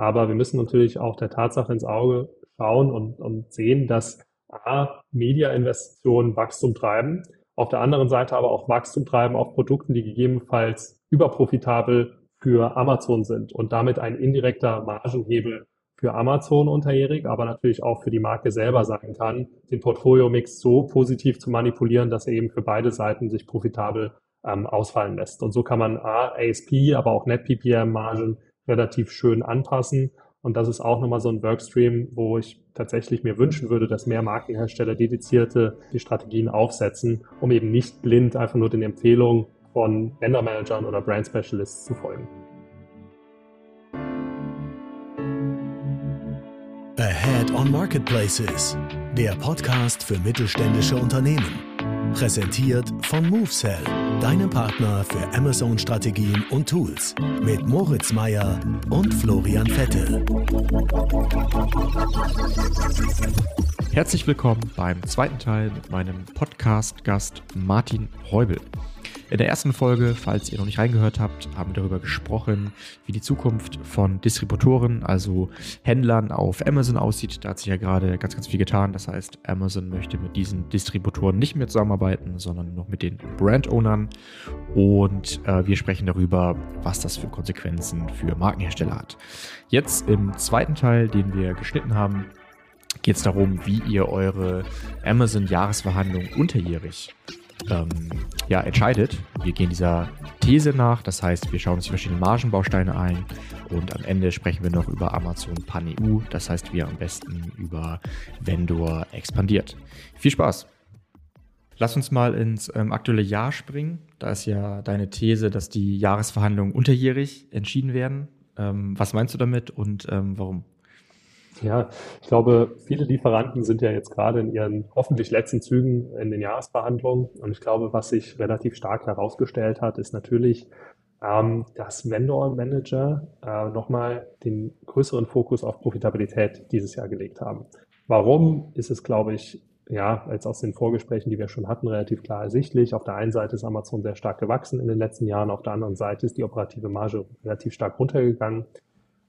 Aber wir müssen natürlich auch der Tatsache ins Auge schauen und, und sehen, dass A, Media-Investitionen Wachstum treiben, auf der anderen Seite aber auch Wachstum treiben auf Produkten, die gegebenenfalls überprofitabel für Amazon sind und damit ein indirekter Margenhebel für Amazon unterjährig, aber natürlich auch für die Marke selber sein kann, den Portfolio-Mix so positiv zu manipulieren, dass er eben für beide Seiten sich profitabel ähm, ausfallen lässt. Und so kann man A, ASP, aber auch Net-PPM-Margen relativ schön anpassen. Und das ist auch nochmal so ein Workstream, wo ich tatsächlich mir wünschen würde, dass mehr Markenhersteller dedizierte die Strategien aufsetzen, um eben nicht blind einfach nur den Empfehlungen von Vendor-Managern oder Brand Specialists zu folgen. Ahead on Marketplaces, der Podcast für mittelständische Unternehmen. Präsentiert von MoveSell, deinem Partner für Amazon-Strategien und Tools. Mit Moritz Meyer und Florian Vettel. Herzlich willkommen beim zweiten Teil mit meinem Podcast-Gast Martin Heubel. In der ersten Folge, falls ihr noch nicht reingehört habt, haben wir darüber gesprochen, wie die Zukunft von Distributoren, also Händlern auf Amazon aussieht. Da hat sich ja gerade ganz, ganz viel getan. Das heißt, Amazon möchte mit diesen Distributoren nicht mehr zusammenarbeiten, sondern noch mit den Brand-Ownern. Und äh, wir sprechen darüber, was das für Konsequenzen für Markenhersteller hat. Jetzt im zweiten Teil, den wir geschnitten haben, geht es darum, wie ihr eure Amazon-Jahresverhandlung unterjährig ähm, ja, entscheidet. Wir gehen dieser These nach, das heißt, wir schauen uns die verschiedenen Margenbausteine ein und am Ende sprechen wir noch über Amazon Pan-EU, das heißt, wir am besten über Vendor expandiert. Viel Spaß! Lass uns mal ins ähm, aktuelle Jahr springen. Da ist ja deine These, dass die Jahresverhandlungen unterjährig entschieden werden. Ähm, was meinst du damit und ähm, warum? Ja, ich glaube, viele Lieferanten sind ja jetzt gerade in ihren hoffentlich letzten Zügen in den Jahresverhandlungen. Und ich glaube, was sich relativ stark herausgestellt hat, ist natürlich, ähm, dass Vendor Manager äh, nochmal den größeren Fokus auf Profitabilität dieses Jahr gelegt haben. Warum ist es, glaube ich, ja, als aus den Vorgesprächen, die wir schon hatten, relativ klar ersichtlich. Auf der einen Seite ist Amazon sehr stark gewachsen in den letzten Jahren, auf der anderen Seite ist die operative Marge relativ stark runtergegangen.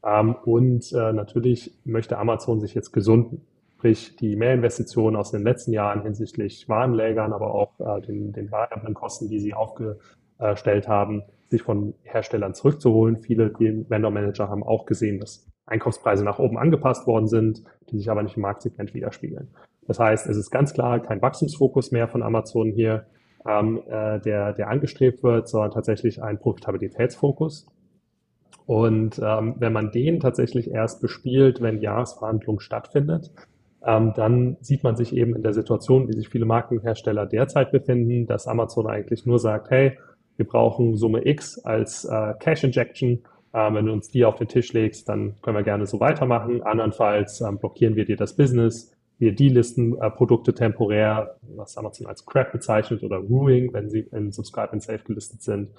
Ähm, und äh, natürlich möchte Amazon sich jetzt gesunden. Sprich, die Mehrinvestitionen aus den letzten Jahren hinsichtlich Warenlägern, aber auch äh, den, den variablen Kosten, die sie aufgestellt haben, sich von Herstellern zurückzuholen. Viele Vendor Manager haben auch gesehen, dass Einkaufspreise nach oben angepasst worden sind, die sich aber nicht im Marktsegment widerspiegeln. Das heißt, es ist ganz klar kein Wachstumsfokus mehr von Amazon hier, ähm, äh, der, der angestrebt wird, sondern tatsächlich ein Profitabilitätsfokus. Und ähm, wenn man den tatsächlich erst bespielt, wenn Jahresverhandlung stattfindet, ähm, dann sieht man sich eben in der Situation, wie sich viele Markenhersteller derzeit befinden, dass Amazon eigentlich nur sagt, hey, wir brauchen Summe X als äh, Cash Injection. Äh, wenn du uns die auf den Tisch legst, dann können wir gerne so weitermachen. Andernfalls ähm, blockieren wir dir das Business. Wir delisten äh, Produkte temporär, was Amazon als Crap bezeichnet oder Ruing, wenn sie in Subscribe and Save gelistet sind.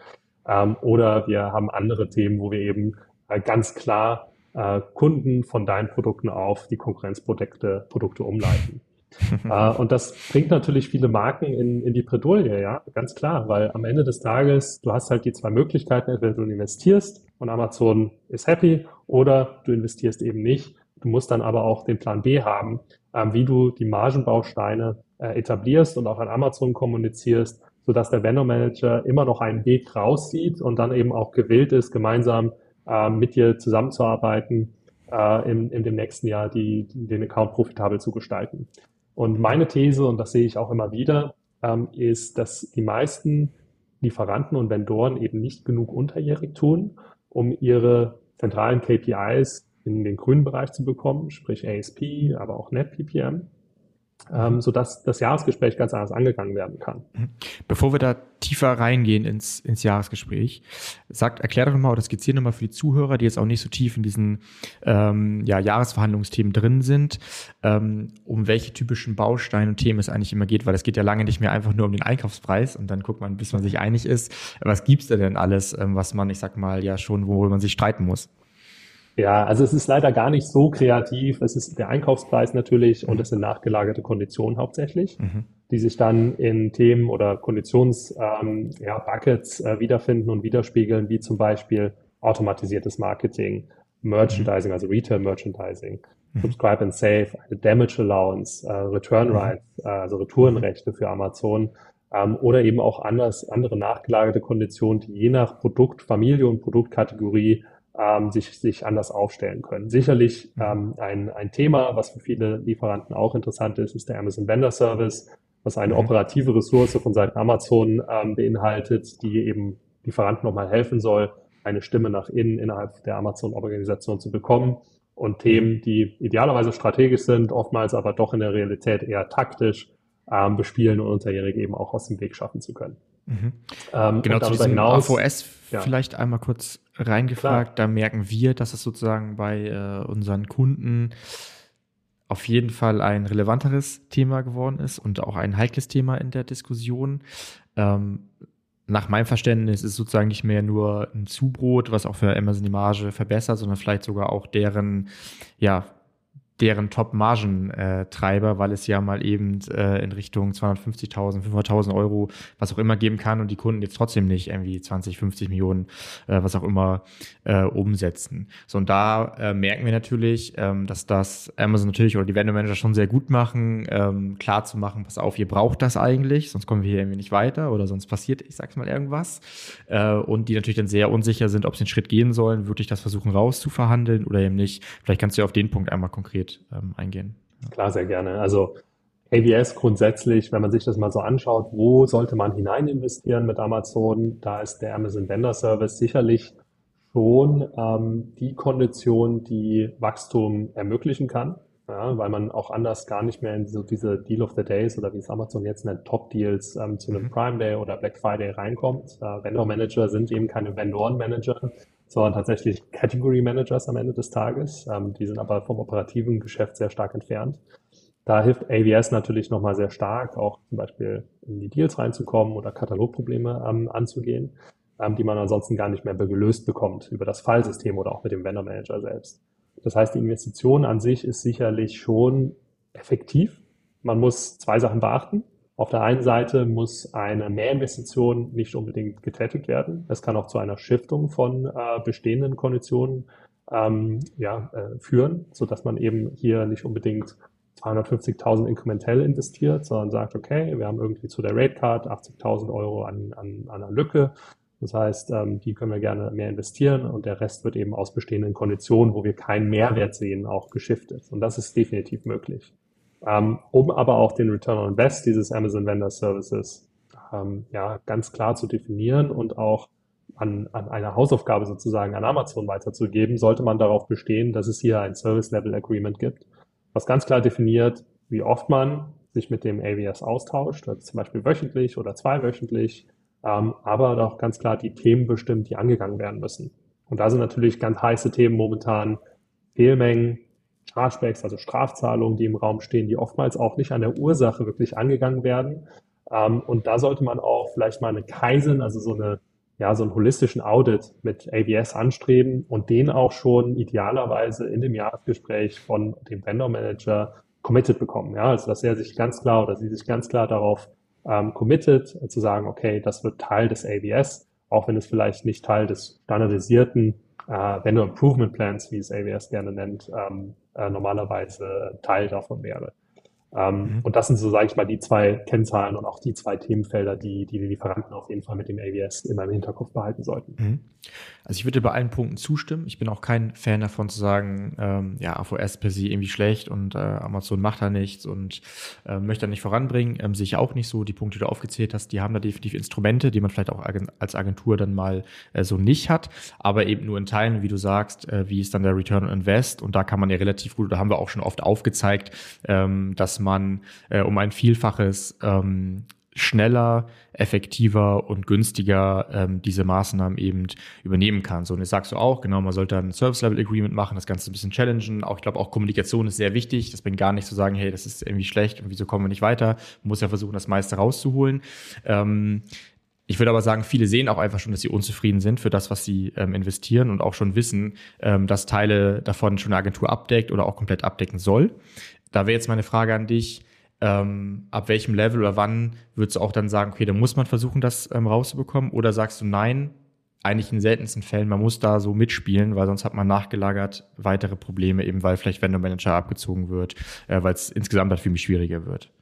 Ähm, oder wir haben andere Themen, wo wir eben äh, ganz klar äh, Kunden von deinen Produkten auf die Konkurrenzprodukte Produkte umleiten. äh, und das bringt natürlich viele Marken in, in die Bredouille, ja, ganz klar, weil am Ende des Tages, du hast halt die zwei Möglichkeiten, entweder du investierst und Amazon ist happy oder du investierst eben nicht. Du musst dann aber auch den Plan B haben, ähm, wie du die Margenbausteine äh, etablierst und auch an Amazon kommunizierst, sodass der Vendor Manager immer noch einen Weg raussieht und dann eben auch gewillt ist, gemeinsam äh, mit dir zusammenzuarbeiten, äh, in, in dem nächsten Jahr die, den Account profitabel zu gestalten. Und meine These, und das sehe ich auch immer wieder, ähm, ist, dass die meisten Lieferanten und Vendoren eben nicht genug unterjährig tun, um ihre zentralen KPIs in den grünen Bereich zu bekommen, sprich ASP, aber auch Net PPM ähm, sodass das Jahresgespräch ganz anders angegangen werden kann. Mhm. Bevor wir da tiefer reingehen ins, ins Jahresgespräch, sagt, erklär doch nochmal oder skizziere nochmal für die Zuhörer, die jetzt auch nicht so tief in diesen ähm, ja, Jahresverhandlungsthemen drin sind, ähm, um welche typischen Bausteine und Themen es eigentlich immer geht, weil es geht ja lange nicht mehr einfach nur um den Einkaufspreis und dann guckt man, bis man sich einig ist. Was gibt's da denn alles, ähm, was man, ich sag mal, ja schon, wo man sich streiten muss? Ja, also es ist leider gar nicht so kreativ. Es ist der Einkaufspreis natürlich und es sind nachgelagerte Konditionen hauptsächlich, mhm. die sich dann in Themen oder Konditionsbuckets ähm, ja, Buckets, äh, wiederfinden und widerspiegeln, wie zum Beispiel automatisiertes Marketing, Merchandising, also Retail Merchandising, mhm. Subscribe and Save, eine Damage Allowance, äh, Return mhm. Rights, äh, also Retourenrechte für Amazon ähm, oder eben auch anders, andere nachgelagerte Konditionen, die je nach Produktfamilie und Produktkategorie ähm, sich, sich anders aufstellen können. Sicherlich mhm. ähm, ein, ein Thema, was für viele Lieferanten auch interessant ist, ist der Amazon Vendor Service, was eine mhm. operative Ressource von Seiten Amazon ähm, beinhaltet, die eben Lieferanten nochmal helfen soll, eine Stimme nach innen innerhalb der Amazon-Organisation zu bekommen und Themen, die idealerweise strategisch sind, oftmals aber doch in der Realität eher taktisch ähm, bespielen und unterjährig eben auch aus dem Weg schaffen zu können. Mhm. Ähm, genau, zu diesem hinaus, AVS ja. vielleicht einmal kurz reingefragt. Klar. Da merken wir, dass es sozusagen bei äh, unseren Kunden auf jeden Fall ein relevanteres Thema geworden ist und auch ein heikles Thema in der Diskussion. Ähm, nach meinem Verständnis ist es sozusagen nicht mehr nur ein Zubrot, was auch für Amazon die Marge verbessert, sondern vielleicht sogar auch deren ja, deren Top-Margentreiber, weil es ja mal eben äh, in Richtung 250.000, 500.000 Euro, was auch immer geben kann und die Kunden jetzt trotzdem nicht irgendwie 20, 50 Millionen, äh, was auch immer, äh, umsetzen. So, und da äh, merken wir natürlich, ähm, dass das Amazon natürlich oder die Vendor Manager schon sehr gut machen, ähm, klar zu machen, pass auf, ihr braucht das eigentlich, sonst kommen wir hier irgendwie nicht weiter oder sonst passiert, ich sag's mal, irgendwas. Äh, und die natürlich dann sehr unsicher sind, ob sie einen Schritt gehen sollen, wirklich das versuchen rauszuverhandeln oder eben nicht. Vielleicht kannst du ja auf den Punkt einmal konkret ähm, eingehen. Klar, sehr gerne. Also AWS grundsätzlich, wenn man sich das mal so anschaut, wo sollte man hinein investieren mit Amazon? Da ist der Amazon Vendor Service sicherlich schon ähm, die Kondition, die Wachstum ermöglichen kann, ja, weil man auch anders gar nicht mehr in so diese Deal of the Days oder wie es Amazon jetzt nennt, Top Deals ähm, zu einem mhm. Prime Day oder Black Friday reinkommt. Äh, Vendor Manager sind eben keine Vendoren Manager, sondern tatsächlich Category Managers am Ende des Tages. Ähm, die sind aber vom operativen Geschäft sehr stark entfernt. Da hilft AWS natürlich nochmal sehr stark, auch zum Beispiel in die Deals reinzukommen oder Katalogprobleme ähm, anzugehen, ähm, die man ansonsten gar nicht mehr gelöst bekommt über das Fallsystem oder auch mit dem Vendor Manager selbst. Das heißt, die Investition an sich ist sicherlich schon effektiv. Man muss zwei Sachen beachten. Auf der einen Seite muss eine Mehrinvestition nicht unbedingt getätigt werden. Es kann auch zu einer Shiftung von äh, bestehenden Konditionen ähm, ja, äh, führen, so dass man eben hier nicht unbedingt 250.000 inkrementell investiert, sondern sagt, okay, wir haben irgendwie zu der Rate Card 80.000 Euro an, an, an einer Lücke. Das heißt, ähm, die können wir gerne mehr investieren und der Rest wird eben aus bestehenden Konditionen, wo wir keinen Mehrwert sehen, auch geschiftet. Und das ist definitiv möglich um aber auch den Return on Invest dieses Amazon Vendor Services ähm, ja ganz klar zu definieren und auch an, an einer Hausaufgabe sozusagen an Amazon weiterzugeben, sollte man darauf bestehen, dass es hier ein Service Level Agreement gibt, was ganz klar definiert, wie oft man sich mit dem AWS austauscht, also zum Beispiel wöchentlich oder zweiwöchentlich, ähm, aber auch ganz klar die Themen bestimmt, die angegangen werden müssen. Und da sind natürlich ganz heiße Themen momentan Fehlmengen, Chargebacks, also Strafzahlungen, die im Raum stehen, die oftmals auch nicht an der Ursache wirklich angegangen werden. Ähm, und da sollte man auch vielleicht mal eine Kaizen, also so eine ja, so einen holistischen Audit mit AWS anstreben und den auch schon idealerweise in dem Jahresgespräch von dem Vendor Manager committed bekommen. Ja, also dass er sich ganz klar oder sie sich ganz klar darauf ähm, committed, zu sagen, okay, das wird Teil des AWS, auch wenn es vielleicht nicht Teil des standardisierten äh, Vendor Improvement Plans, wie es AWS gerne nennt, ähm, äh, normalerweise Teil davon wäre. Ähm, mhm. Und das sind so, sage ich mal, die zwei Kennzahlen und auch die zwei Themenfelder, die, die die Lieferanten auf jeden Fall mit dem AWS immer im Hinterkopf behalten sollten. Mhm. Also ich würde bei allen Punkten zustimmen. Ich bin auch kein Fan davon zu sagen, ähm, ja, AVS per se irgendwie schlecht und äh, Amazon macht da nichts und äh, möchte da nicht voranbringen. Ähm, sehe ich auch nicht so. Die Punkte, die du aufgezählt hast, die haben da definitiv Instrumente, die man vielleicht auch als Agentur dann mal äh, so nicht hat, aber eben nur in Teilen, wie du sagst, äh, wie ist dann der Return on Invest und da kann man ja relativ gut, da haben wir auch schon oft aufgezeigt, ähm, dass man äh, um ein Vielfaches ähm, schneller, effektiver und günstiger ähm, diese Maßnahmen eben übernehmen kann. So, und jetzt sagst du auch, genau, man sollte ein Service-Level-Agreement machen, das Ganze ein bisschen challengen. Auch ich glaube, auch Kommunikation ist sehr wichtig. Das bringt gar nicht zu sagen, hey, das ist irgendwie schlecht und wieso kommen wir nicht weiter. Man muss ja versuchen, das meiste rauszuholen. Ähm, ich würde aber sagen, viele sehen auch einfach schon, dass sie unzufrieden sind für das, was sie ähm, investieren und auch schon wissen, ähm, dass Teile davon schon eine Agentur abdeckt oder auch komplett abdecken soll. Da wäre jetzt meine Frage an dich, ähm, ab welchem Level oder wann würdest du auch dann sagen, okay, da muss man versuchen, das ähm, rauszubekommen? Oder sagst du, nein, eigentlich in seltensten Fällen, man muss da so mitspielen, weil sonst hat man nachgelagert weitere Probleme, eben weil vielleicht Vendor Manager abgezogen wird, äh, weil es insgesamt halt für mich schwieriger wird.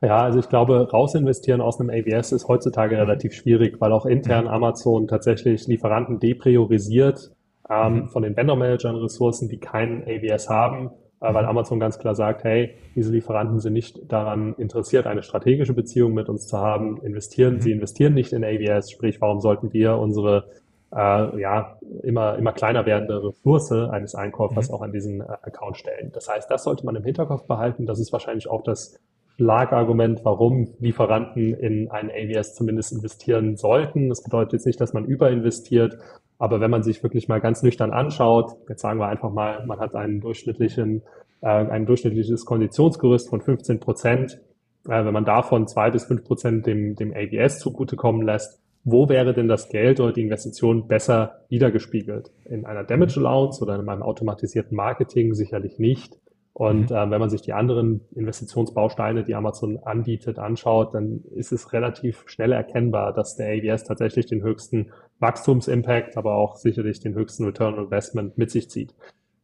Ja, also ich glaube, rausinvestieren aus einem AWS ist heutzutage relativ schwierig, weil auch intern Amazon tatsächlich Lieferanten depriorisiert ähm, mhm. von den Vendor-Managern Ressourcen, die keinen AWS haben, weil Amazon ganz klar sagt, hey, diese Lieferanten sind nicht daran interessiert, eine strategische Beziehung mit uns zu haben, investieren, mhm. sie investieren nicht in AWS, sprich, warum sollten wir unsere äh, ja, immer, immer kleiner werdende Ressource eines Einkäufers mhm. auch an diesen äh, Account stellen. Das heißt, das sollte man im Hinterkopf behalten. Das ist wahrscheinlich auch das Schlagargument, warum Lieferanten in ein AWS zumindest investieren sollten. Das bedeutet jetzt nicht, dass man überinvestiert, aber wenn man sich wirklich mal ganz nüchtern anschaut, jetzt sagen wir einfach mal, man hat einen durchschnittlichen, äh, ein durchschnittliches Konditionsgerüst von 15 Prozent, äh, wenn man davon zwei bis fünf Prozent dem, dem AWS zugutekommen lässt, wo wäre denn das Geld oder die Investition besser wiedergespiegelt? In einer Damage Allowance oder in einem automatisierten Marketing sicherlich nicht. Und mhm. äh, wenn man sich die anderen Investitionsbausteine, die Amazon anbietet, anschaut, dann ist es relativ schnell erkennbar, dass der AWS tatsächlich den höchsten Wachstumsimpact, aber auch sicherlich den höchsten Return on Investment mit sich zieht.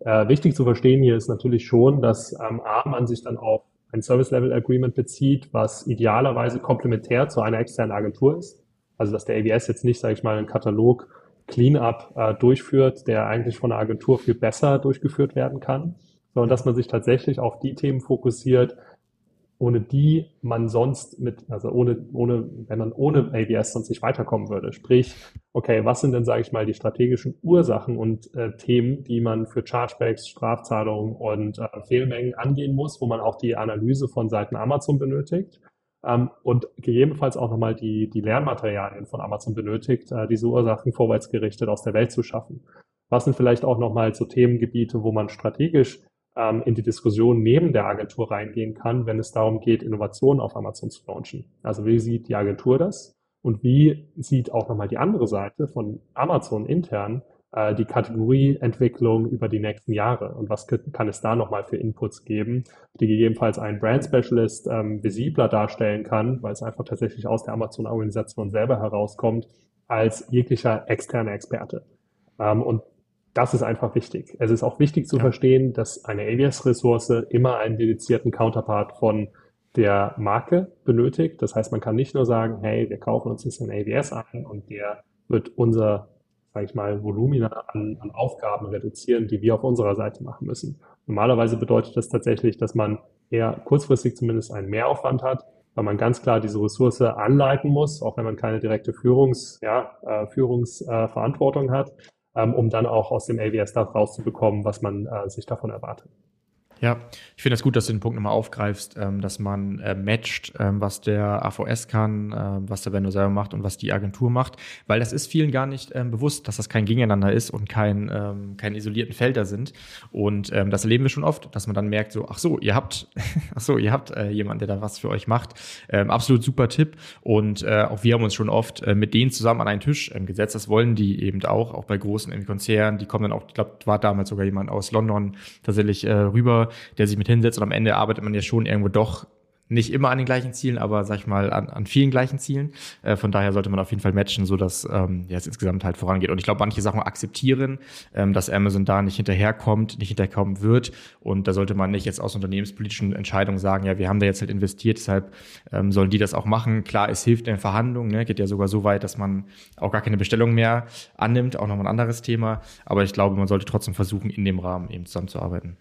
Äh, wichtig zu verstehen hier ist natürlich schon, dass ähm, A, man sich dann auf ein Service Level Agreement bezieht, was idealerweise komplementär zu einer externen Agentur ist. Also dass der AWS jetzt nicht, sage ich mal, einen Katalog Cleanup äh, durchführt, der eigentlich von einer Agentur viel besser durchgeführt werden kann sondern dass man sich tatsächlich auf die Themen fokussiert, ohne die man sonst mit, also ohne, ohne, wenn man ohne ABS sonst nicht weiterkommen würde. Sprich, okay, was sind denn, sage ich mal, die strategischen Ursachen und äh, Themen, die man für Chargebacks, Strafzahlungen und äh, Fehlmengen angehen muss, wo man auch die Analyse von Seiten Amazon benötigt ähm, und gegebenenfalls auch nochmal die, die Lernmaterialien von Amazon benötigt, äh, diese Ursachen vorwärtsgerichtet aus der Welt zu schaffen. Was sind vielleicht auch nochmal so Themengebiete, wo man strategisch ähm, in die Diskussion neben der Agentur reingehen kann, wenn es darum geht, Innovationen auf Amazon zu launchen. Also wie sieht die Agentur das? Und wie sieht auch nochmal die andere Seite von Amazon intern äh, die Kategorieentwicklung über die nächsten Jahre? Und was kann es da nochmal für Inputs geben, die gegebenenfalls ein Brand Specialist ähm, visibler darstellen kann, weil es einfach tatsächlich aus der Amazon-Organisation selber herauskommt, als jeglicher externer Experte. Ähm, und das ist einfach wichtig. Es ist auch wichtig zu ja. verstehen, dass eine AWS-Ressource immer einen dedizierten Counterpart von der Marke benötigt. Das heißt, man kann nicht nur sagen, hey, wir kaufen uns jetzt ein AWS ein und der wird unser, sage ich mal, Volumina an, an Aufgaben reduzieren, die wir auf unserer Seite machen müssen. Normalerweise bedeutet das tatsächlich, dass man eher kurzfristig zumindest einen Mehraufwand hat, weil man ganz klar diese Ressource anleiten muss, auch wenn man keine direkte Führungs, ja, äh, Führungsverantwortung äh, hat um dann auch aus dem AWS das rauszubekommen, was man äh, sich davon erwartet. Ja, ich finde es das gut, dass du den Punkt nochmal aufgreifst, ähm, dass man äh, matcht, ähm, was der AVS kann, äh, was der Vendor selber macht und was die Agentur macht, weil das ist vielen gar nicht ähm, bewusst, dass das kein Gegeneinander ist und kein, ähm, keine isolierten Felder sind. Und ähm, das erleben wir schon oft, dass man dann merkt, so, ach so, ihr habt, ach so, ihr habt äh, jemanden, der da was für euch macht. Ähm, absolut super Tipp. Und äh, auch wir haben uns schon oft äh, mit denen zusammen an einen Tisch ähm, gesetzt. Das wollen die eben auch, auch bei großen Konzernen. Die kommen dann auch, ich glaube, war damals sogar jemand aus London tatsächlich äh, rüber der sich mit hinsetzt und am Ende arbeitet man ja schon irgendwo doch nicht immer an den gleichen Zielen, aber sag ich mal an, an vielen gleichen Zielen. Äh, von daher sollte man auf jeden Fall matchen, so dass ähm, ja, es insgesamt halt vorangeht. Und ich glaube, manche Sachen akzeptieren, ähm, dass Amazon da nicht hinterherkommt, nicht hinterkommen wird. Und da sollte man nicht jetzt aus unternehmenspolitischen Entscheidungen sagen, ja, wir haben da jetzt halt investiert, deshalb ähm, sollen die das auch machen. Klar, es hilft in Verhandlungen, ne? geht ja sogar so weit, dass man auch gar keine Bestellung mehr annimmt, auch nochmal ein anderes Thema. Aber ich glaube, man sollte trotzdem versuchen, in dem Rahmen eben zusammenzuarbeiten.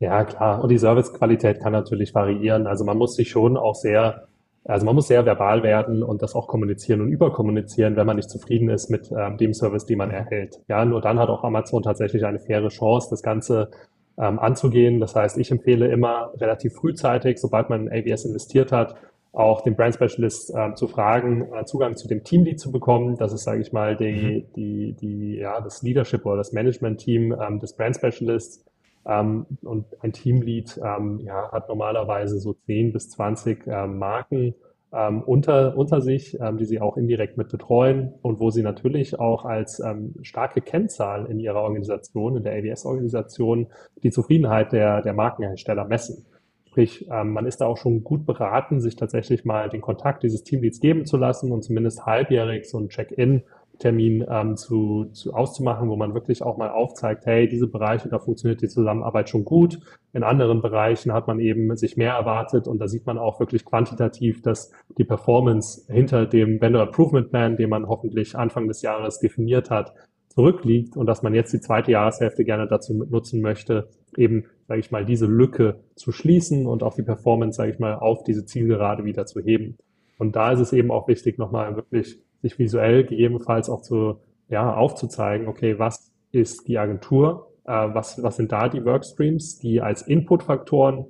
Ja, klar. Und die Servicequalität kann natürlich variieren. Also man muss sich schon auch sehr, also man muss sehr verbal werden und das auch kommunizieren und überkommunizieren, wenn man nicht zufrieden ist mit ähm, dem Service, den man erhält. Ja, nur dann hat auch Amazon tatsächlich eine faire Chance, das Ganze ähm, anzugehen. Das heißt, ich empfehle immer relativ frühzeitig, sobald man in AWS investiert hat, auch den Brand Specialist äh, zu fragen, äh, Zugang zu dem Teamlead zu bekommen. Das ist, sage ich mal, die, mhm. die, die, ja, das Leadership oder das Management-Team ähm, des Brand Specialists und ein Teamlead ähm, ja, hat normalerweise so 10 bis 20 ähm, Marken ähm, unter, unter sich, ähm, die sie auch indirekt mit betreuen und wo sie natürlich auch als ähm, starke Kennzahl in ihrer Organisation, in der AWS-Organisation, die Zufriedenheit der, der Markenhersteller messen. Sprich, ähm, man ist da auch schon gut beraten, sich tatsächlich mal den Kontakt dieses Teamleads geben zu lassen und zumindest halbjährig so ein Check-in Termin ähm, zu, zu auszumachen, wo man wirklich auch mal aufzeigt, hey, diese Bereiche, da funktioniert die Zusammenarbeit schon gut. In anderen Bereichen hat man eben sich mehr erwartet und da sieht man auch wirklich quantitativ, dass die Performance hinter dem Vendor Improvement Plan, den man hoffentlich Anfang des Jahres definiert hat, zurückliegt und dass man jetzt die zweite Jahreshälfte gerne dazu nutzen möchte, eben, sage ich mal, diese Lücke zu schließen und auch die Performance, sage ich mal, auf diese Zielgerade wieder zu heben. Und da ist es eben auch wichtig, nochmal wirklich sich visuell gegebenenfalls auch zu, ja, aufzuzeigen, okay, was ist die Agentur, äh, was, was sind da die Workstreams, die als Inputfaktoren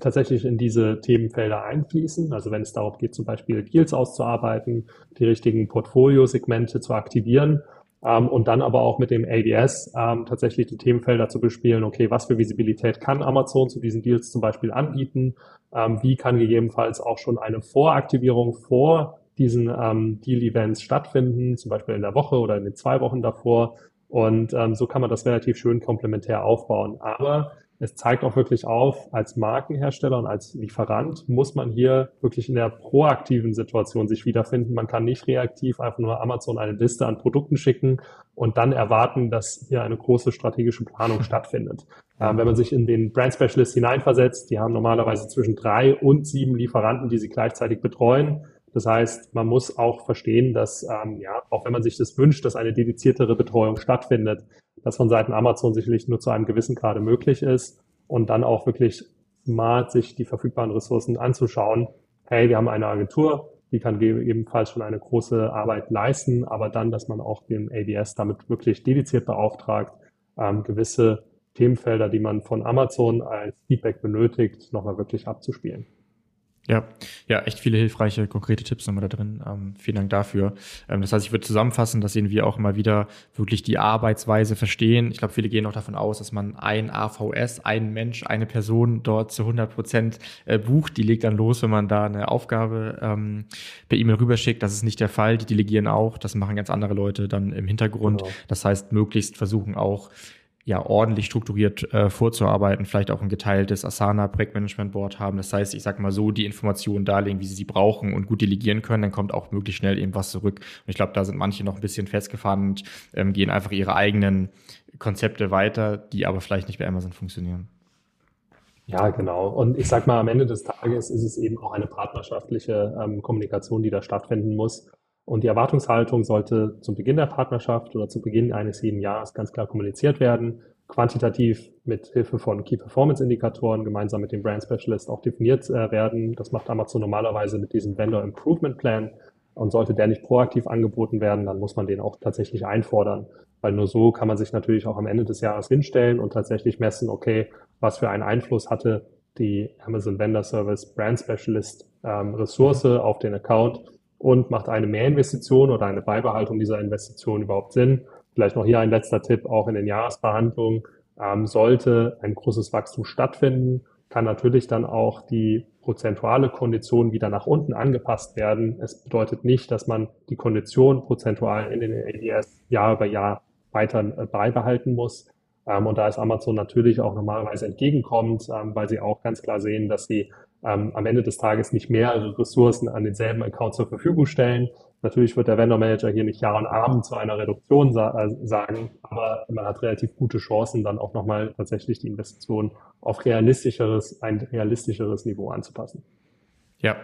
tatsächlich in diese Themenfelder einfließen. Also wenn es darum geht, zum Beispiel Deals auszuarbeiten, die richtigen Portfoliosegmente zu aktivieren ähm, und dann aber auch mit dem ADS ähm, tatsächlich die Themenfelder zu bespielen. Okay, was für Visibilität kann Amazon zu diesen Deals zum Beispiel anbieten? Ähm, wie kann gegebenenfalls auch schon eine Voraktivierung vor diesen ähm, Deal-Events stattfinden, zum Beispiel in der Woche oder in den zwei Wochen davor. Und ähm, so kann man das relativ schön komplementär aufbauen. Aber es zeigt auch wirklich auf, als Markenhersteller und als Lieferant muss man hier wirklich in der proaktiven Situation sich wiederfinden. Man kann nicht reaktiv einfach nur Amazon eine Liste an Produkten schicken und dann erwarten, dass hier eine große strategische Planung stattfindet. Ähm, wenn man sich in den Brand Specialist hineinversetzt, die haben normalerweise zwischen drei und sieben Lieferanten, die sie gleichzeitig betreuen. Das heißt, man muss auch verstehen, dass, ähm, ja, auch wenn man sich das wünscht, dass eine dediziertere Betreuung stattfindet, das von Seiten Amazon sicherlich nur zu einem gewissen Grade möglich ist und dann auch wirklich smart sich die verfügbaren Ressourcen anzuschauen. Hey, wir haben eine Agentur, die kann ebenfalls schon eine große Arbeit leisten, aber dann, dass man auch den ADS damit wirklich dediziert beauftragt, ähm, gewisse Themenfelder, die man von Amazon als Feedback benötigt, nochmal wirklich abzuspielen. Ja, ja, echt viele hilfreiche, konkrete Tipps nochmal da drin. Ähm, vielen Dank dafür. Ähm, das heißt, ich würde zusammenfassen, dass wir auch immer wieder wirklich die Arbeitsweise verstehen. Ich glaube, viele gehen auch davon aus, dass man ein AVS, ein Mensch, eine Person dort zu 100 Prozent äh, bucht. Die legt dann los, wenn man da eine Aufgabe ähm, per E-Mail rüberschickt. Das ist nicht der Fall. Die delegieren auch. Das machen ganz andere Leute dann im Hintergrund. Genau. Das heißt, möglichst versuchen auch ja ordentlich strukturiert äh, vorzuarbeiten, vielleicht auch ein geteiltes Asana Projektmanagement Board haben. Das heißt, ich sag mal so, die Informationen darlegen, wie sie sie brauchen und gut delegieren können, dann kommt auch möglichst schnell eben was zurück. Und ich glaube, da sind manche noch ein bisschen festgefahren und ähm, gehen einfach ihre eigenen Konzepte weiter, die aber vielleicht nicht bei Amazon funktionieren. Ja, genau. Und ich sag mal, am Ende des Tages ist es eben auch eine partnerschaftliche ähm, Kommunikation, die da stattfinden muss. Und die Erwartungshaltung sollte zum Beginn der Partnerschaft oder zu Beginn eines jeden Jahres ganz klar kommuniziert werden, quantitativ mit Hilfe von Key Performance Indikatoren gemeinsam mit dem Brand Specialist auch definiert äh, werden. Das macht Amazon normalerweise mit diesem Vendor Improvement Plan. Und sollte der nicht proaktiv angeboten werden, dann muss man den auch tatsächlich einfordern. Weil nur so kann man sich natürlich auch am Ende des Jahres hinstellen und tatsächlich messen, okay, was für einen Einfluss hatte die Amazon Vendor Service Brand Specialist ähm, Ressource auf den Account und macht eine Mehrinvestition oder eine Beibehaltung dieser Investition überhaupt Sinn? Vielleicht noch hier ein letzter Tipp, auch in den Jahresverhandlungen ähm, sollte ein großes Wachstum stattfinden, kann natürlich dann auch die prozentuale Kondition wieder nach unten angepasst werden. Es bedeutet nicht, dass man die Kondition prozentual in den ADS Jahr über Jahr weiter äh, beibehalten muss. Ähm, und da ist Amazon natürlich auch normalerweise entgegenkommend, ähm, weil sie auch ganz klar sehen, dass sie ähm, am Ende des Tages nicht mehrere Ressourcen an denselben Account zur Verfügung stellen. Natürlich wird der Vendor Manager hier nicht Jahr und Abend zu einer Reduktion sa äh, sagen, aber man hat relativ gute Chancen, dann auch nochmal tatsächlich die Investition auf realistischeres, ein realistischeres Niveau anzupassen. Ja,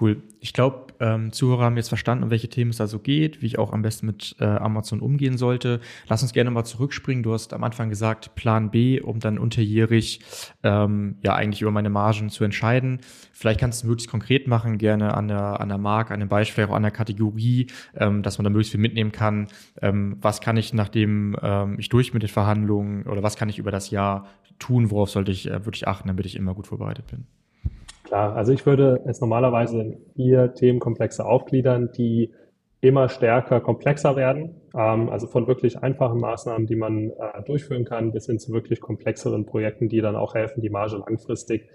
Cool. Ich glaube, ähm, Zuhörer haben jetzt verstanden, um welche Themen es da so geht, wie ich auch am besten mit äh, Amazon umgehen sollte. Lass uns gerne mal zurückspringen. Du hast am Anfang gesagt, Plan B, um dann unterjährig ähm, ja eigentlich über meine Margen zu entscheiden. Vielleicht kannst du es möglichst konkret machen, gerne an der, an der Marke, an dem Beispiel, auch an der Kategorie, ähm, dass man da möglichst viel mitnehmen kann. Ähm, was kann ich, nachdem ähm, ich durch mit den Verhandlungen oder was kann ich über das Jahr tun, worauf sollte ich äh, wirklich achten, damit ich immer gut vorbereitet bin? Klar, also ich würde es normalerweise in vier Themenkomplexe aufgliedern, die immer stärker komplexer werden. Ähm, also von wirklich einfachen Maßnahmen, die man äh, durchführen kann, bis hin zu wirklich komplexeren Projekten, die dann auch helfen, die Marge langfristig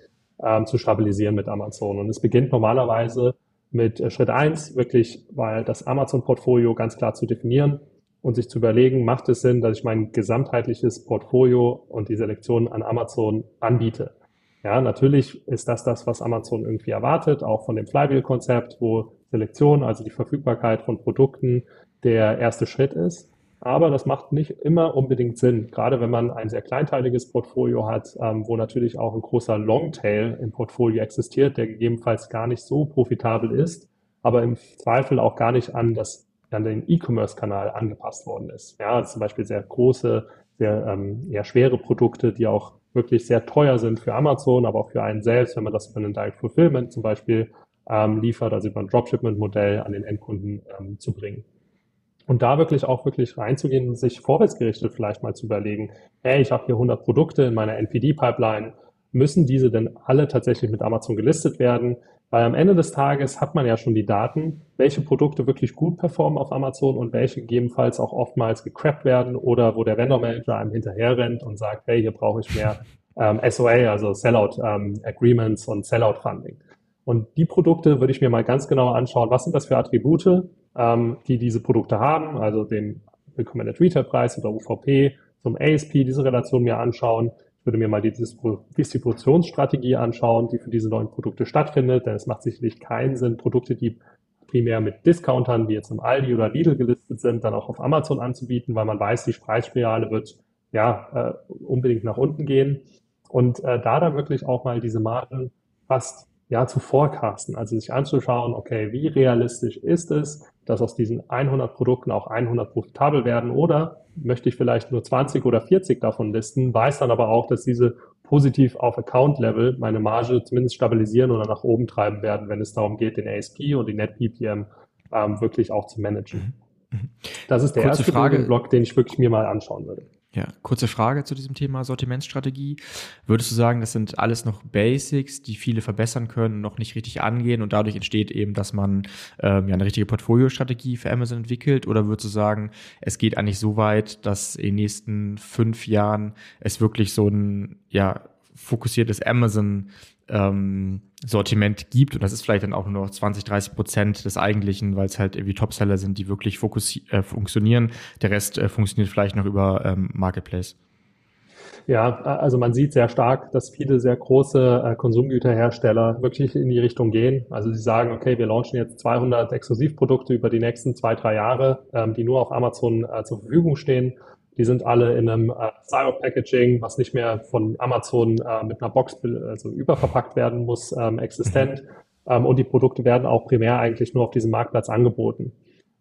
ähm, zu stabilisieren mit Amazon. Und es beginnt normalerweise mit äh, Schritt eins, wirklich weil das Amazon-Portfolio ganz klar zu definieren und sich zu überlegen, macht es Sinn, dass ich mein gesamtheitliches Portfolio und die Selektion an Amazon anbiete. Ja, natürlich ist das das, was Amazon irgendwie erwartet, auch von dem Flywheel-Konzept, wo Selektion, also die Verfügbarkeit von Produkten der erste Schritt ist. Aber das macht nicht immer unbedingt Sinn, gerade wenn man ein sehr kleinteiliges Portfolio hat, ähm, wo natürlich auch ein großer Longtail im Portfolio existiert, der gegebenenfalls gar nicht so profitabel ist, aber im Zweifel auch gar nicht an das an den E-Commerce-Kanal angepasst worden ist. Ja, zum Beispiel sehr große, sehr ähm, eher schwere Produkte, die auch wirklich sehr teuer sind für Amazon, aber auch für einen selbst, wenn man das über einen Direct Fulfillment zum Beispiel ähm, liefert, also über ein Dropshipment-Modell an den Endkunden ähm, zu bringen. Und da wirklich auch wirklich reinzugehen und sich vorwärtsgerichtet vielleicht mal zu überlegen, hey, ich habe hier 100 Produkte in meiner NPD-Pipeline, müssen diese denn alle tatsächlich mit Amazon gelistet werden? Weil am Ende des Tages hat man ja schon die Daten, welche Produkte wirklich gut performen auf Amazon und welche gegebenenfalls auch oftmals gecrappt werden oder wo der Vendor Manager einem hinterher rennt und sagt, hey, hier brauche ich mehr ähm, SOA, also Sellout ähm, Agreements und Sellout Funding. Und die Produkte würde ich mir mal ganz genau anschauen, was sind das für Attribute, ähm, die diese Produkte haben, also den Recommended Retail Preis oder UVP, zum ASP diese Relation mir anschauen. Ich würde mir mal die Distributionsstrategie anschauen, die für diese neuen Produkte stattfindet, denn es macht sicherlich keinen Sinn, Produkte, die primär mit Discountern, wie jetzt im Aldi oder Lidl gelistet sind, dann auch auf Amazon anzubieten, weil man weiß, die Preisspirale wird ja äh, unbedingt nach unten gehen. Und äh, da dann wirklich auch mal diese Marken fast ja, zu forecasten, also sich anzuschauen, okay, wie realistisch ist es, dass aus diesen 100 Produkten auch 100 profitabel werden oder möchte ich vielleicht nur 20 oder 40 davon listen, weiß dann aber auch, dass diese positiv auf Account-Level meine Marge zumindest stabilisieren oder nach oben treiben werden, wenn es darum geht, den ASP und die Net-PPM ähm, wirklich auch zu managen. Mhm. Mhm. Das ist der Kurze erste Frage. Block, den ich wirklich mir mal anschauen würde. Ja, kurze Frage zu diesem Thema Sortimentsstrategie. Würdest du sagen, das sind alles noch Basics, die viele verbessern können, noch nicht richtig angehen und dadurch entsteht eben, dass man ähm, ja eine richtige Portfoliostrategie für Amazon entwickelt? Oder würdest du sagen, es geht eigentlich so weit, dass in den nächsten fünf Jahren es wirklich so ein ja fokussiertes Amazon ähm, Sortiment gibt. Und das ist vielleicht dann auch nur noch 20, 30 Prozent des eigentlichen, weil es halt irgendwie Topseller sind, die wirklich äh, funktionieren. Der Rest äh, funktioniert vielleicht noch über ähm, Marketplace. Ja, also man sieht sehr stark, dass viele sehr große äh, Konsumgüterhersteller wirklich in die Richtung gehen. Also sie sagen, okay, wir launchen jetzt 200 Exklusivprodukte über die nächsten zwei, drei Jahre, ähm, die nur auf Amazon äh, zur Verfügung stehen. Die sind alle in einem äh, Styro-Packaging, was nicht mehr von Amazon äh, mit einer Box also überverpackt werden muss, ähm, existent. Ähm, und die Produkte werden auch primär eigentlich nur auf diesem Marktplatz angeboten.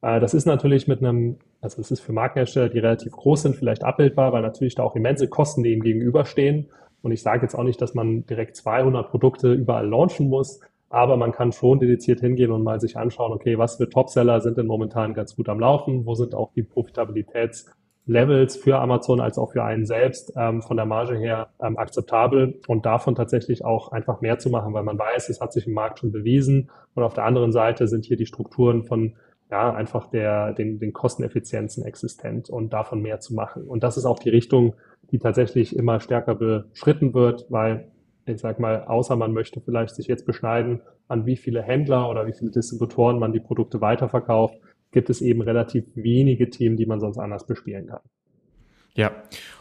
Äh, das ist natürlich mit einem, also es ist für Markenhersteller, die relativ groß sind, vielleicht abbildbar, weil natürlich da auch immense Kosten dem gegenüberstehen. Und ich sage jetzt auch nicht, dass man direkt 200 Produkte überall launchen muss, aber man kann schon dediziert hingehen und mal sich anschauen, okay, was für Topseller sind denn momentan ganz gut am Laufen, wo sind auch die Profitabilitäts- Levels für Amazon als auch für einen selbst ähm, von der Marge her ähm, akzeptabel und davon tatsächlich auch einfach mehr zu machen, weil man weiß, es hat sich im Markt schon bewiesen und auf der anderen Seite sind hier die Strukturen von ja, einfach der, den, den Kosteneffizienzen existent und davon mehr zu machen. Und das ist auch die Richtung, die tatsächlich immer stärker beschritten wird, weil ich sag mal, außer man möchte vielleicht sich jetzt beschneiden, an wie viele Händler oder wie viele Distributoren man die Produkte weiterverkauft, gibt es eben relativ wenige Themen, die man sonst anders bespielen kann. Ja,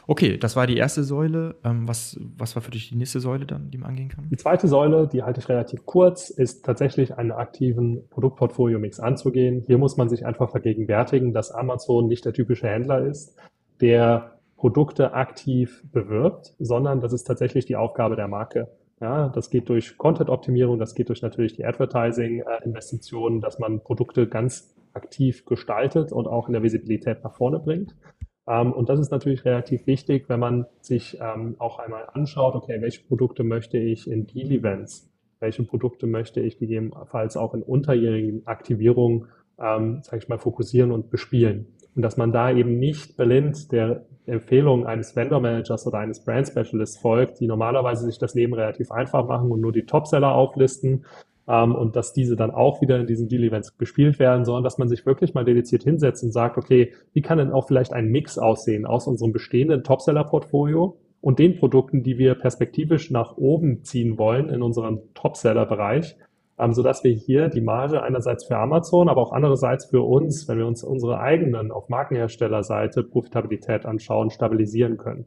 okay, das war die erste Säule. Ähm, was, was war für dich die nächste Säule dann, die man angehen kann? Die zweite Säule, die halte ich relativ kurz, ist tatsächlich einen aktiven Produktportfolio-Mix anzugehen. Hier muss man sich einfach vergegenwärtigen, dass Amazon nicht der typische Händler ist, der Produkte aktiv bewirbt, sondern das ist tatsächlich die Aufgabe der Marke. Ja, das geht durch Content-Optimierung, das geht durch natürlich die Advertising-Investitionen, dass man Produkte ganz aktiv gestaltet und auch in der Visibilität nach vorne bringt. Ähm, und das ist natürlich relativ wichtig, wenn man sich ähm, auch einmal anschaut, okay, welche Produkte möchte ich in Deal-Events, welche Produkte möchte ich gegebenenfalls auch in unterjährigen Aktivierungen, ähm, sage ich mal, fokussieren und bespielen. Und dass man da eben nicht blind der Empfehlung eines Vendor Managers oder eines Brand Specialists folgt, die normalerweise sich das Leben relativ einfach machen und nur die Topseller auflisten, ähm, und dass diese dann auch wieder in diesen Deal-Events bespielt werden, sondern dass man sich wirklich mal dediziert hinsetzt und sagt, okay, wie kann denn auch vielleicht ein Mix aussehen aus unserem bestehenden Topseller-Portfolio und den Produkten, die wir perspektivisch nach oben ziehen wollen in unserem Topseller-Bereich, ähm, sodass wir hier die Marge einerseits für Amazon, aber auch andererseits für uns, wenn wir uns unsere eigenen auf Markenherstellerseite Profitabilität anschauen, stabilisieren können.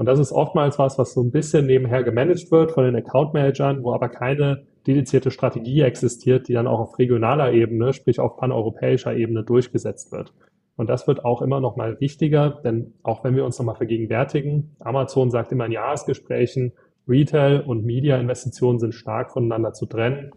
Und das ist oftmals was, was so ein bisschen nebenher gemanagt wird von den Account Managern, wo aber keine dedizierte Strategie existiert, die dann auch auf regionaler Ebene, sprich auf paneuropäischer Ebene durchgesetzt wird. Und das wird auch immer noch mal wichtiger, denn auch wenn wir uns noch mal vergegenwärtigen, Amazon sagt immer in Jahresgesprächen, Retail und Media-Investitionen sind stark voneinander zu trennen.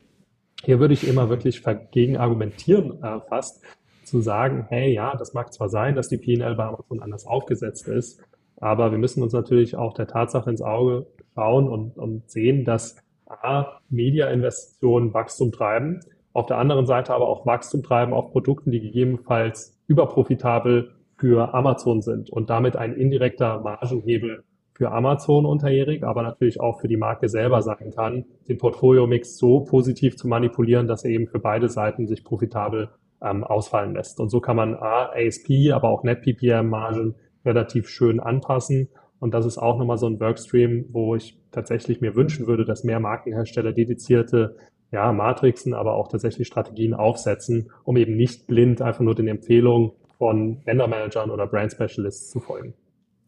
Hier würde ich immer wirklich vergegen argumentieren äh, fast, zu sagen, hey, ja, das mag zwar sein, dass die PNL bei Amazon anders aufgesetzt ist, aber wir müssen uns natürlich auch der Tatsache ins Auge schauen und, und sehen, dass A, Media-Investitionen Wachstum treiben, auf der anderen Seite aber auch Wachstum treiben auf Produkten, die gegebenenfalls überprofitabel für Amazon sind und damit ein indirekter Margenhebel für Amazon unterjährig, aber natürlich auch für die Marke selber sein kann, den Portfolio-Mix so positiv zu manipulieren, dass er eben für beide Seiten sich profitabel ähm, ausfallen lässt. Und so kann man A, ASP, aber auch Net-PPM-Margen relativ schön anpassen. Und das ist auch nochmal so ein Workstream, wo ich tatsächlich mir wünschen würde, dass mehr Markenhersteller dedizierte ja, Matrixen, aber auch tatsächlich Strategien aufsetzen, um eben nicht blind einfach nur den Empfehlungen von Vendor-Managern oder Brand-Specialists zu folgen.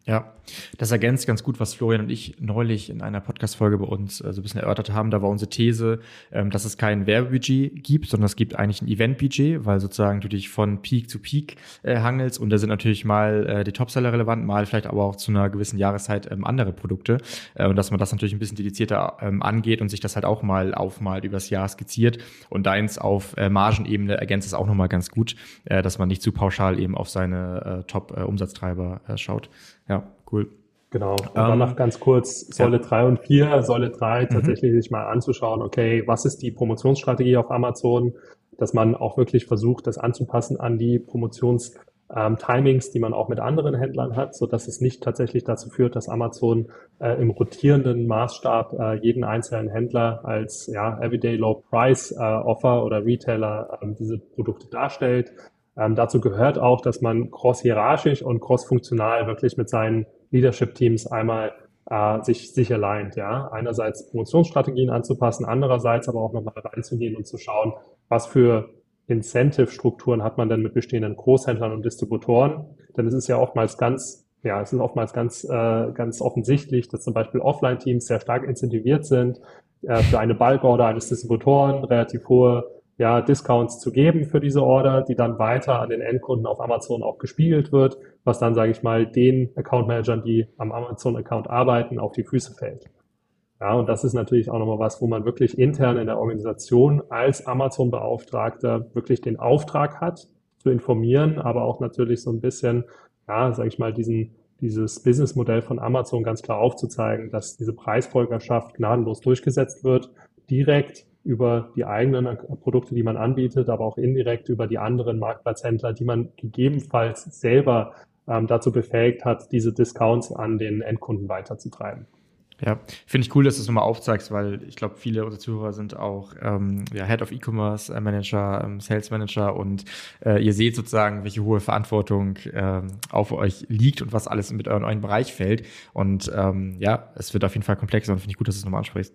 Ja, das ergänzt ganz gut, was Florian und ich neulich in einer Podcast-Folge bei uns äh, so ein bisschen erörtert haben. Da war unsere These, ähm, dass es kein Werbebudget gibt, sondern es gibt eigentlich ein Event-Budget, weil sozusagen du dich von Peak zu Peak äh, hangelst und da sind natürlich mal äh, die Topseller relevant, mal vielleicht aber auch zu einer gewissen Jahreszeit ähm, andere Produkte äh, und dass man das natürlich ein bisschen dedizierter ähm, angeht und sich das halt auch mal aufmalt übers Jahr skizziert und deins auf äh, Margenebene ergänzt es auch nochmal ganz gut, äh, dass man nicht zu pauschal eben auf seine Top-Umsatztreiber schaut. Ja, cool. Genau. Und dann ähm, noch ganz kurz Säule ja. 3 und 4. Säule 3 mhm. tatsächlich sich mal anzuschauen, okay, was ist die Promotionsstrategie auf Amazon, dass man auch wirklich versucht, das anzupassen an die Promotions- ähm, Timings, die man auch mit anderen Händlern hat, so dass es nicht tatsächlich dazu führt, dass Amazon äh, im rotierenden Maßstab äh, jeden einzelnen Händler als ja, Everyday Low Price äh, Offer oder Retailer ähm, diese Produkte darstellt, ähm, dazu gehört auch, dass man cross-hierarchisch und cross-funktional wirklich mit seinen Leadership-Teams einmal äh, sich sich aligned, ja. Einerseits Promotionsstrategien anzupassen, andererseits aber auch nochmal reinzugehen und zu schauen, was für Incentive-Strukturen hat man denn mit bestehenden Großhändlern und Distributoren? Denn es ist ja oftmals ganz, ja, es ist oftmals ganz, äh, ganz offensichtlich, dass zum Beispiel Offline-Teams sehr stark incentiviert sind, äh, für eine Bulk-Order eines Distributoren relativ hohe ja, Discounts zu geben für diese Order, die dann weiter an den Endkunden auf Amazon auch gespiegelt wird, was dann, sage ich mal, den Account Managern, die am Amazon-Account arbeiten, auf die Füße fällt. Ja, und das ist natürlich auch nochmal was, wo man wirklich intern in der Organisation als Amazon-Beauftragter wirklich den Auftrag hat, zu informieren, aber auch natürlich so ein bisschen, ja, sage ich mal, diesen dieses Businessmodell von Amazon ganz klar aufzuzeigen, dass diese Preisfolgerschaft gnadenlos durchgesetzt wird, direkt über die eigenen Produkte, die man anbietet, aber auch indirekt über die anderen Marktplatzhändler, die man gegebenenfalls selber ähm, dazu befähigt hat, diese Discounts an den Endkunden weiterzutreiben. Ja, finde ich cool, dass du es nochmal aufzeigst, weil ich glaube, viele unserer Zuhörer sind auch ähm, ja, Head of E-Commerce äh, Manager, ähm, Sales Manager und äh, ihr seht sozusagen, welche hohe Verantwortung ähm, auf euch liegt und was alles mit euren, euren Bereich fällt. Und ähm, ja, es wird auf jeden Fall komplexer und finde ich gut, dass du es nochmal ansprichst.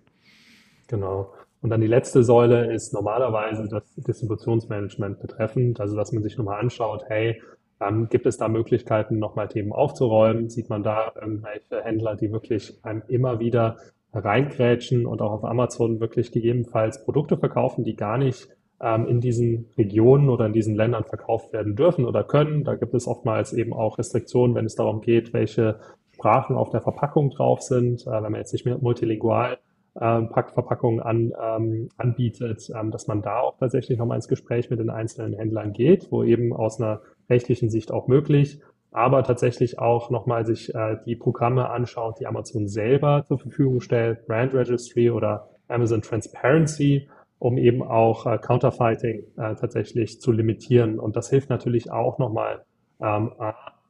Genau. Und dann die letzte Säule ist normalerweise das Distributionsmanagement betreffend, also dass man sich nochmal anschaut, hey, ähm, gibt es da Möglichkeiten, nochmal Themen aufzuräumen? Sieht man da irgendwelche Händler, die wirklich einem immer wieder reingrätschen und auch auf Amazon wirklich gegebenenfalls Produkte verkaufen, die gar nicht ähm, in diesen Regionen oder in diesen Ländern verkauft werden dürfen oder können. Da gibt es oftmals eben auch Restriktionen, wenn es darum geht, welche Sprachen auf der Verpackung drauf sind. Äh, wenn man jetzt nicht mehr multilingual Packverpackungen an, ähm, anbietet, ähm, dass man da auch tatsächlich nochmal ins Gespräch mit den einzelnen Händlern geht, wo eben aus einer rechtlichen Sicht auch möglich, aber tatsächlich auch nochmal sich äh, die Programme anschaut, die Amazon selber zur Verfügung stellt, Brand Registry oder Amazon Transparency, um eben auch äh, Counterfighting äh, tatsächlich zu limitieren. Und das hilft natürlich auch nochmal ähm,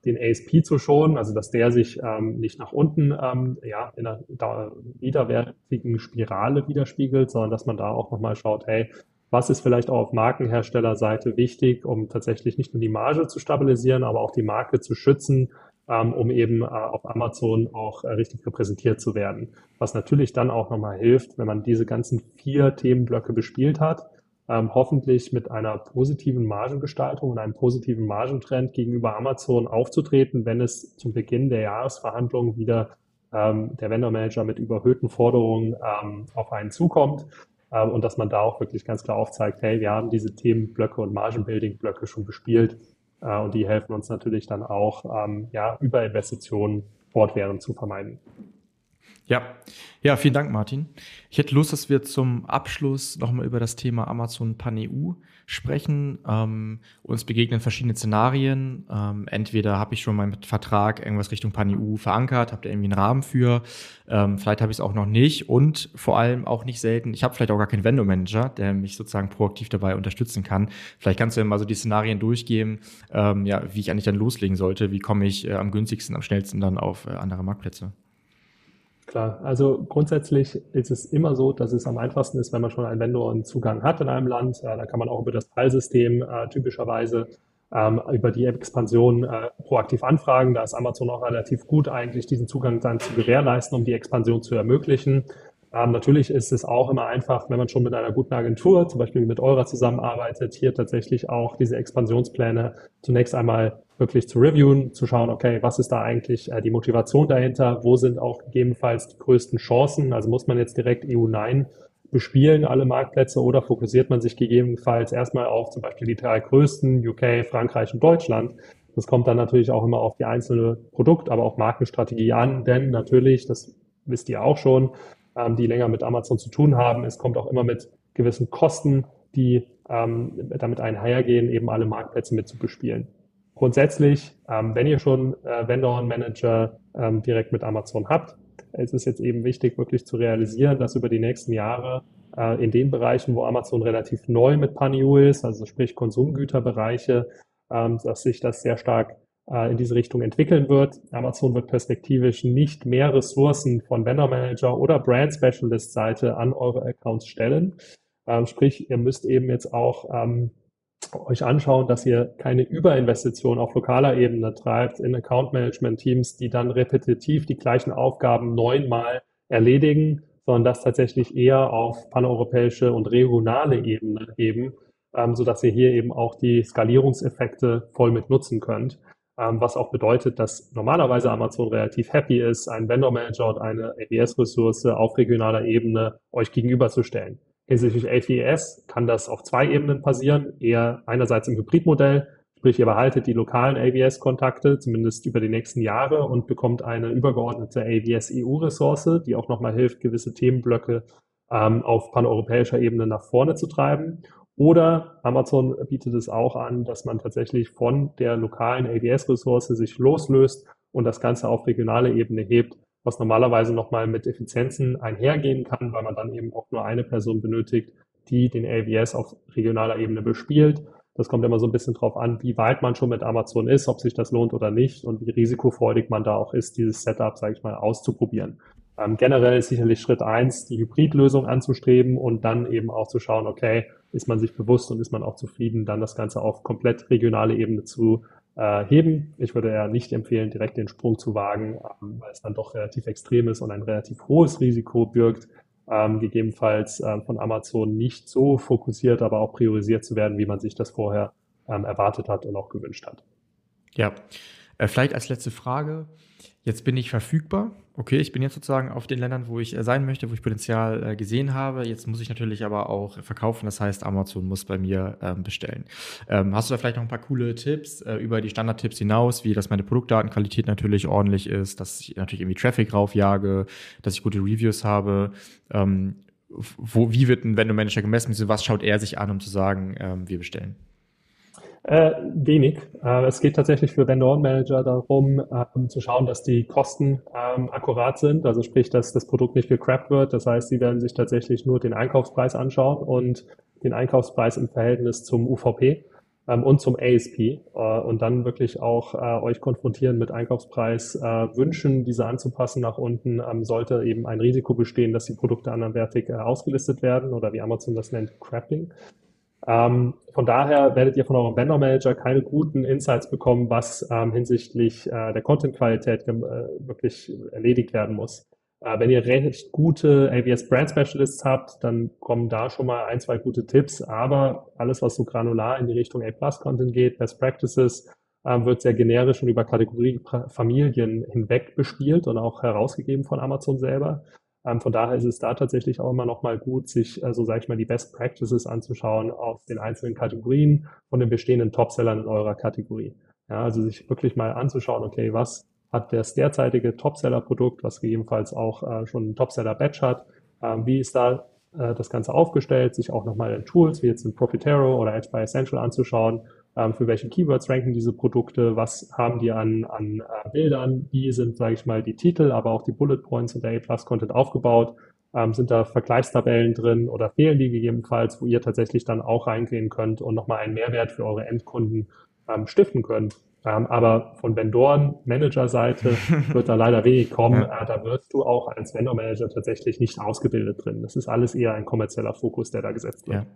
den ASP zu schonen, also dass der sich ähm, nicht nach unten ähm, ja, in einer widerwärtigen Spirale widerspiegelt, sondern dass man da auch nochmal schaut, hey, was ist vielleicht auch auf Markenherstellerseite wichtig, um tatsächlich nicht nur die Marge zu stabilisieren, aber auch die Marke zu schützen, ähm, um eben äh, auf Amazon auch äh, richtig repräsentiert zu werden. Was natürlich dann auch nochmal hilft, wenn man diese ganzen vier Themenblöcke bespielt hat, ähm, hoffentlich mit einer positiven Margengestaltung und einem positiven Margentrend gegenüber Amazon aufzutreten, wenn es zum Beginn der Jahresverhandlungen wieder ähm, der Vendor Manager mit überhöhten Forderungen ähm, auf einen zukommt ähm, und dass man da auch wirklich ganz klar aufzeigt, hey, wir haben diese Themenblöcke und Margin-Building-Blöcke schon bespielt äh, und die helfen uns natürlich dann auch, ähm, ja, Überinvestitionen fortwährend zu vermeiden. Ja, ja, vielen Dank, Martin. Ich hätte Lust, dass wir zum Abschluss nochmal über das Thema Amazon Pan-EU sprechen. Ähm, uns begegnen verschiedene Szenarien. Ähm, entweder habe ich schon mit Vertrag irgendwas Richtung Pan-EU verankert, habt ihr irgendwie einen Rahmen für. Ähm, vielleicht habe ich es auch noch nicht und vor allem auch nicht selten, ich habe vielleicht auch gar keinen Vendor-Manager, der mich sozusagen proaktiv dabei unterstützen kann. Vielleicht kannst du ja mal so die Szenarien durchgehen, ähm, ja, wie ich eigentlich dann loslegen sollte. Wie komme ich äh, am günstigsten, am schnellsten dann auf äh, andere Marktplätze? Klar, also grundsätzlich ist es immer so, dass es am einfachsten ist, wenn man schon einen Vendor einen Zugang hat in einem Land. Äh, da kann man auch über das Teilsystem äh, typischerweise ähm, über die Expansion äh, proaktiv anfragen. Da ist Amazon auch relativ gut eigentlich, diesen Zugang dann zu gewährleisten, um die Expansion zu ermöglichen. Ähm, natürlich ist es auch immer einfach, wenn man schon mit einer guten Agentur, zum Beispiel mit eurer zusammenarbeitet, hier tatsächlich auch diese Expansionspläne zunächst einmal wirklich zu reviewen, zu schauen, okay, was ist da eigentlich äh, die Motivation dahinter, wo sind auch gegebenenfalls die größten Chancen, also muss man jetzt direkt EU9 bespielen, alle Marktplätze, oder fokussiert man sich gegebenenfalls erstmal auf zum Beispiel die drei größten, UK, Frankreich und Deutschland. Das kommt dann natürlich auch immer auf die einzelne Produkt, aber auch Markenstrategie an, denn natürlich, das wisst ihr auch schon, ähm, die länger mit Amazon zu tun haben, es kommt auch immer mit gewissen Kosten, die ähm, damit einhergehen, eben alle Marktplätze mit zu bespielen. Grundsätzlich, ähm, wenn ihr schon äh, Vendor und Manager ähm, direkt mit Amazon habt, es ist jetzt eben wichtig, wirklich zu realisieren, dass über die nächsten Jahre äh, in den Bereichen, wo Amazon relativ neu mit Panio ist, also sprich Konsumgüterbereiche, ähm, dass sich das sehr stark äh, in diese Richtung entwickeln wird. Amazon wird perspektivisch nicht mehr Ressourcen von Vendor Manager oder Brand Specialist Seite an eure Accounts stellen. Ähm, sprich, ihr müsst eben jetzt auch ähm, euch anschauen, dass ihr keine Überinvestition auf lokaler Ebene treibt in Account Management Teams, die dann repetitiv die gleichen Aufgaben neunmal erledigen, sondern das tatsächlich eher auf paneuropäische und regionale Ebene heben, ähm, so dass ihr hier eben auch die Skalierungseffekte voll mit nutzen könnt. Ähm, was auch bedeutet, dass normalerweise Amazon relativ happy ist, einen Vendor Manager und eine ABS-Ressource auf regionaler Ebene euch gegenüberzustellen. Hinsichtlich AVS kann das auf zwei Ebenen passieren. Eher einerseits im Hybridmodell, sprich ihr behaltet die lokalen AVS-Kontakte zumindest über die nächsten Jahre und bekommt eine übergeordnete AVS-EU-Ressource, die auch nochmal hilft, gewisse Themenblöcke ähm, auf paneuropäischer Ebene nach vorne zu treiben. Oder Amazon bietet es auch an, dass man tatsächlich von der lokalen AVS-Ressource sich loslöst und das Ganze auf regionale Ebene hebt was normalerweise nochmal mit Effizienzen einhergehen kann, weil man dann eben auch nur eine Person benötigt, die den AWS auf regionaler Ebene bespielt. Das kommt immer so ein bisschen drauf an, wie weit man schon mit Amazon ist, ob sich das lohnt oder nicht und wie risikofreudig man da auch ist, dieses Setup, sage ich mal, auszuprobieren. Ähm, generell ist sicherlich Schritt eins, die Hybridlösung anzustreben und dann eben auch zu schauen, okay, ist man sich bewusst und ist man auch zufrieden, dann das Ganze auf komplett regionale Ebene zu äh, heben. Ich würde eher nicht empfehlen, direkt den Sprung zu wagen, ähm, weil es dann doch relativ extrem ist und ein relativ hohes Risiko birgt, ähm, gegebenenfalls äh, von Amazon nicht so fokussiert, aber auch priorisiert zu werden, wie man sich das vorher ähm, erwartet hat und auch gewünscht hat. Ja, äh, vielleicht als letzte Frage. Jetzt bin ich verfügbar. Okay, ich bin jetzt sozusagen auf den Ländern, wo ich äh, sein möchte, wo ich Potenzial äh, gesehen habe. Jetzt muss ich natürlich aber auch verkaufen. Das heißt, Amazon muss bei mir ähm, bestellen. Ähm, hast du da vielleicht noch ein paar coole Tipps äh, über die Standardtipps hinaus, wie dass meine Produktdatenqualität natürlich ordentlich ist, dass ich natürlich irgendwie Traffic raufjage, dass ich gute Reviews habe? Ähm, wo, wie wird ein Vendor Manager gemessen? Was schaut er sich an, um zu sagen, wir bestellen? Äh, wenig. Äh, es geht tatsächlich für Vendor Manager darum, äh, zu schauen, dass die Kosten ähm, akkurat sind. Also sprich, dass das Produkt nicht gecrappt wird. Das heißt, sie werden sich tatsächlich nur den Einkaufspreis anschauen und den Einkaufspreis im Verhältnis zum UVP ähm, und zum ASP äh, und dann wirklich auch äh, euch konfrontieren mit Einkaufspreis äh, diese anzupassen nach unten. Ähm, sollte eben ein Risiko bestehen, dass die Produkte anderwertig ausgelistet werden oder wie Amazon das nennt, Crapping. Ähm, von daher werdet ihr von eurem Vendor Manager keine guten Insights bekommen, was ähm, hinsichtlich äh, der Content-Qualität äh, wirklich erledigt werden muss. Äh, wenn ihr recht gute AWS Brand Specialists habt, dann kommen da schon mal ein, zwei gute Tipps. Aber alles, was so granular in die Richtung A-Plus-Content geht, Best Practices, ähm, wird sehr generisch und über Kategoriefamilien hinweg bespielt und auch herausgegeben von Amazon selber. Ähm, von daher ist es da tatsächlich auch immer noch mal gut, sich, äh, so sage ich mal, die Best Practices anzuschauen aus den einzelnen Kategorien von den bestehenden Topsellern in eurer Kategorie. Ja, also sich wirklich mal anzuschauen, okay, was hat das derzeitige Topseller-Produkt, was gegebenenfalls auch äh, schon ein Topseller-Batch hat, ähm, wie ist da äh, das Ganze aufgestellt, sich auch nochmal in Tools wie jetzt in Profitero oder Edge by Essential anzuschauen, für welche Keywords ranken diese Produkte, was haben die an, an äh, Bildern, wie sind, sage ich mal, die Titel, aber auch die Bullet Points und der A-Plus-Content aufgebaut, ähm, sind da Vergleichstabellen drin oder fehlen die gegebenenfalls, wo ihr tatsächlich dann auch reingehen könnt und nochmal einen Mehrwert für eure Endkunden ähm, stiften könnt. Ähm, aber von Vendoren, Manager-Seite wird da leider wenig kommen. Ja. Äh, da wirst du auch als Vendor-Manager tatsächlich nicht ausgebildet drin. Das ist alles eher ein kommerzieller Fokus, der da gesetzt wird. Ja.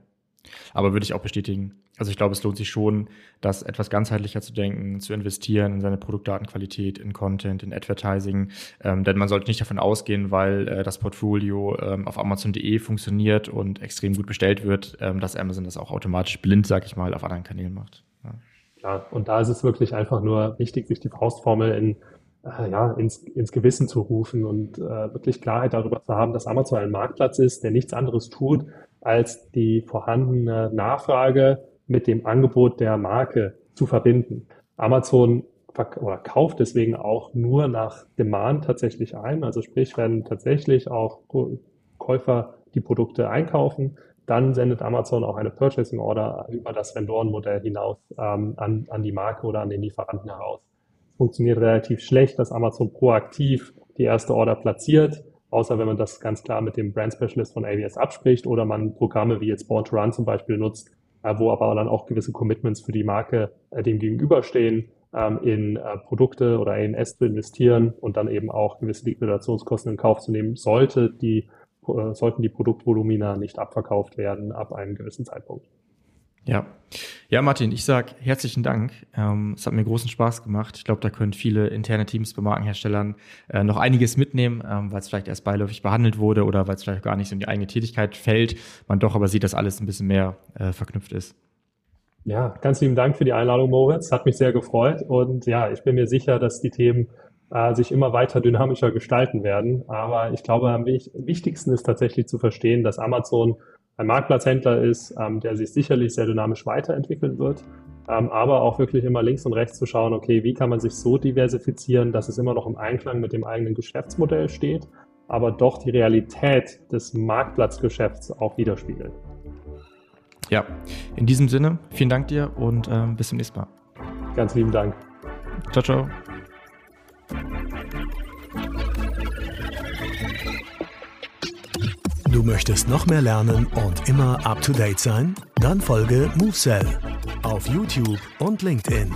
Aber würde ich auch bestätigen. Also ich glaube, es lohnt sich schon, das etwas ganzheitlicher zu denken, zu investieren in seine Produktdatenqualität, in Content, in Advertising. Ähm, denn man sollte nicht davon ausgehen, weil äh, das Portfolio ähm, auf Amazon.de funktioniert und extrem gut bestellt wird, ähm, dass Amazon das auch automatisch blind, sag ich mal, auf anderen Kanälen macht. Ja. Klar, und da ist es wirklich einfach nur wichtig, sich die Faustformel in äh, ja, ins, ins Gewissen zu rufen und äh, wirklich Klarheit darüber zu haben, dass Amazon ein Marktplatz ist, der nichts anderes tut, als die vorhandene Nachfrage mit dem Angebot der Marke zu verbinden. Amazon oder kauft deswegen auch nur nach Demand tatsächlich ein. Also sprich, wenn tatsächlich auch Käufer die Produkte einkaufen, dann sendet Amazon auch eine Purchasing Order über das Vendorenmodell hinaus ähm, an, an die Marke oder an den Lieferanten heraus. Es funktioniert relativ schlecht, dass Amazon proaktiv die erste Order platziert außer wenn man das ganz klar mit dem Brand Specialist von AWS abspricht oder man Programme wie jetzt Born to Run zum Beispiel nutzt, äh, wo aber dann auch gewisse Commitments für die Marke äh, dem gegenüberstehen, ähm, in äh, Produkte oder AMS zu investieren und dann eben auch gewisse Liquidationskosten in Kauf zu nehmen, sollte die, sollten die Produktvolumina nicht abverkauft werden ab einem gewissen Zeitpunkt. Ja. Ja, Martin, ich sag herzlichen Dank. Ähm, es hat mir großen Spaß gemacht. Ich glaube, da können viele interne Teams bei Markenherstellern äh, noch einiges mitnehmen, ähm, weil es vielleicht erst beiläufig behandelt wurde oder weil es vielleicht gar nicht so in die eigene Tätigkeit fällt. Man doch aber sieht, dass alles ein bisschen mehr äh, verknüpft ist. Ja, ganz lieben Dank für die Einladung, Moritz. Hat mich sehr gefreut. Und ja, ich bin mir sicher, dass die Themen äh, sich immer weiter dynamischer gestalten werden. Aber ich glaube, am wichtigsten ist tatsächlich zu verstehen, dass Amazon ein Marktplatzhändler ist, ähm, der sich sicherlich sehr dynamisch weiterentwickeln wird, ähm, aber auch wirklich immer links und rechts zu schauen, okay, wie kann man sich so diversifizieren, dass es immer noch im Einklang mit dem eigenen Geschäftsmodell steht, aber doch die Realität des Marktplatzgeschäfts auch widerspiegelt. Ja, in diesem Sinne, vielen Dank dir und ähm, bis zum nächsten Mal. Ganz lieben Dank. Ciao, ciao. Du möchtest noch mehr lernen und immer up to date sein? Dann folge MoveSell auf YouTube und LinkedIn.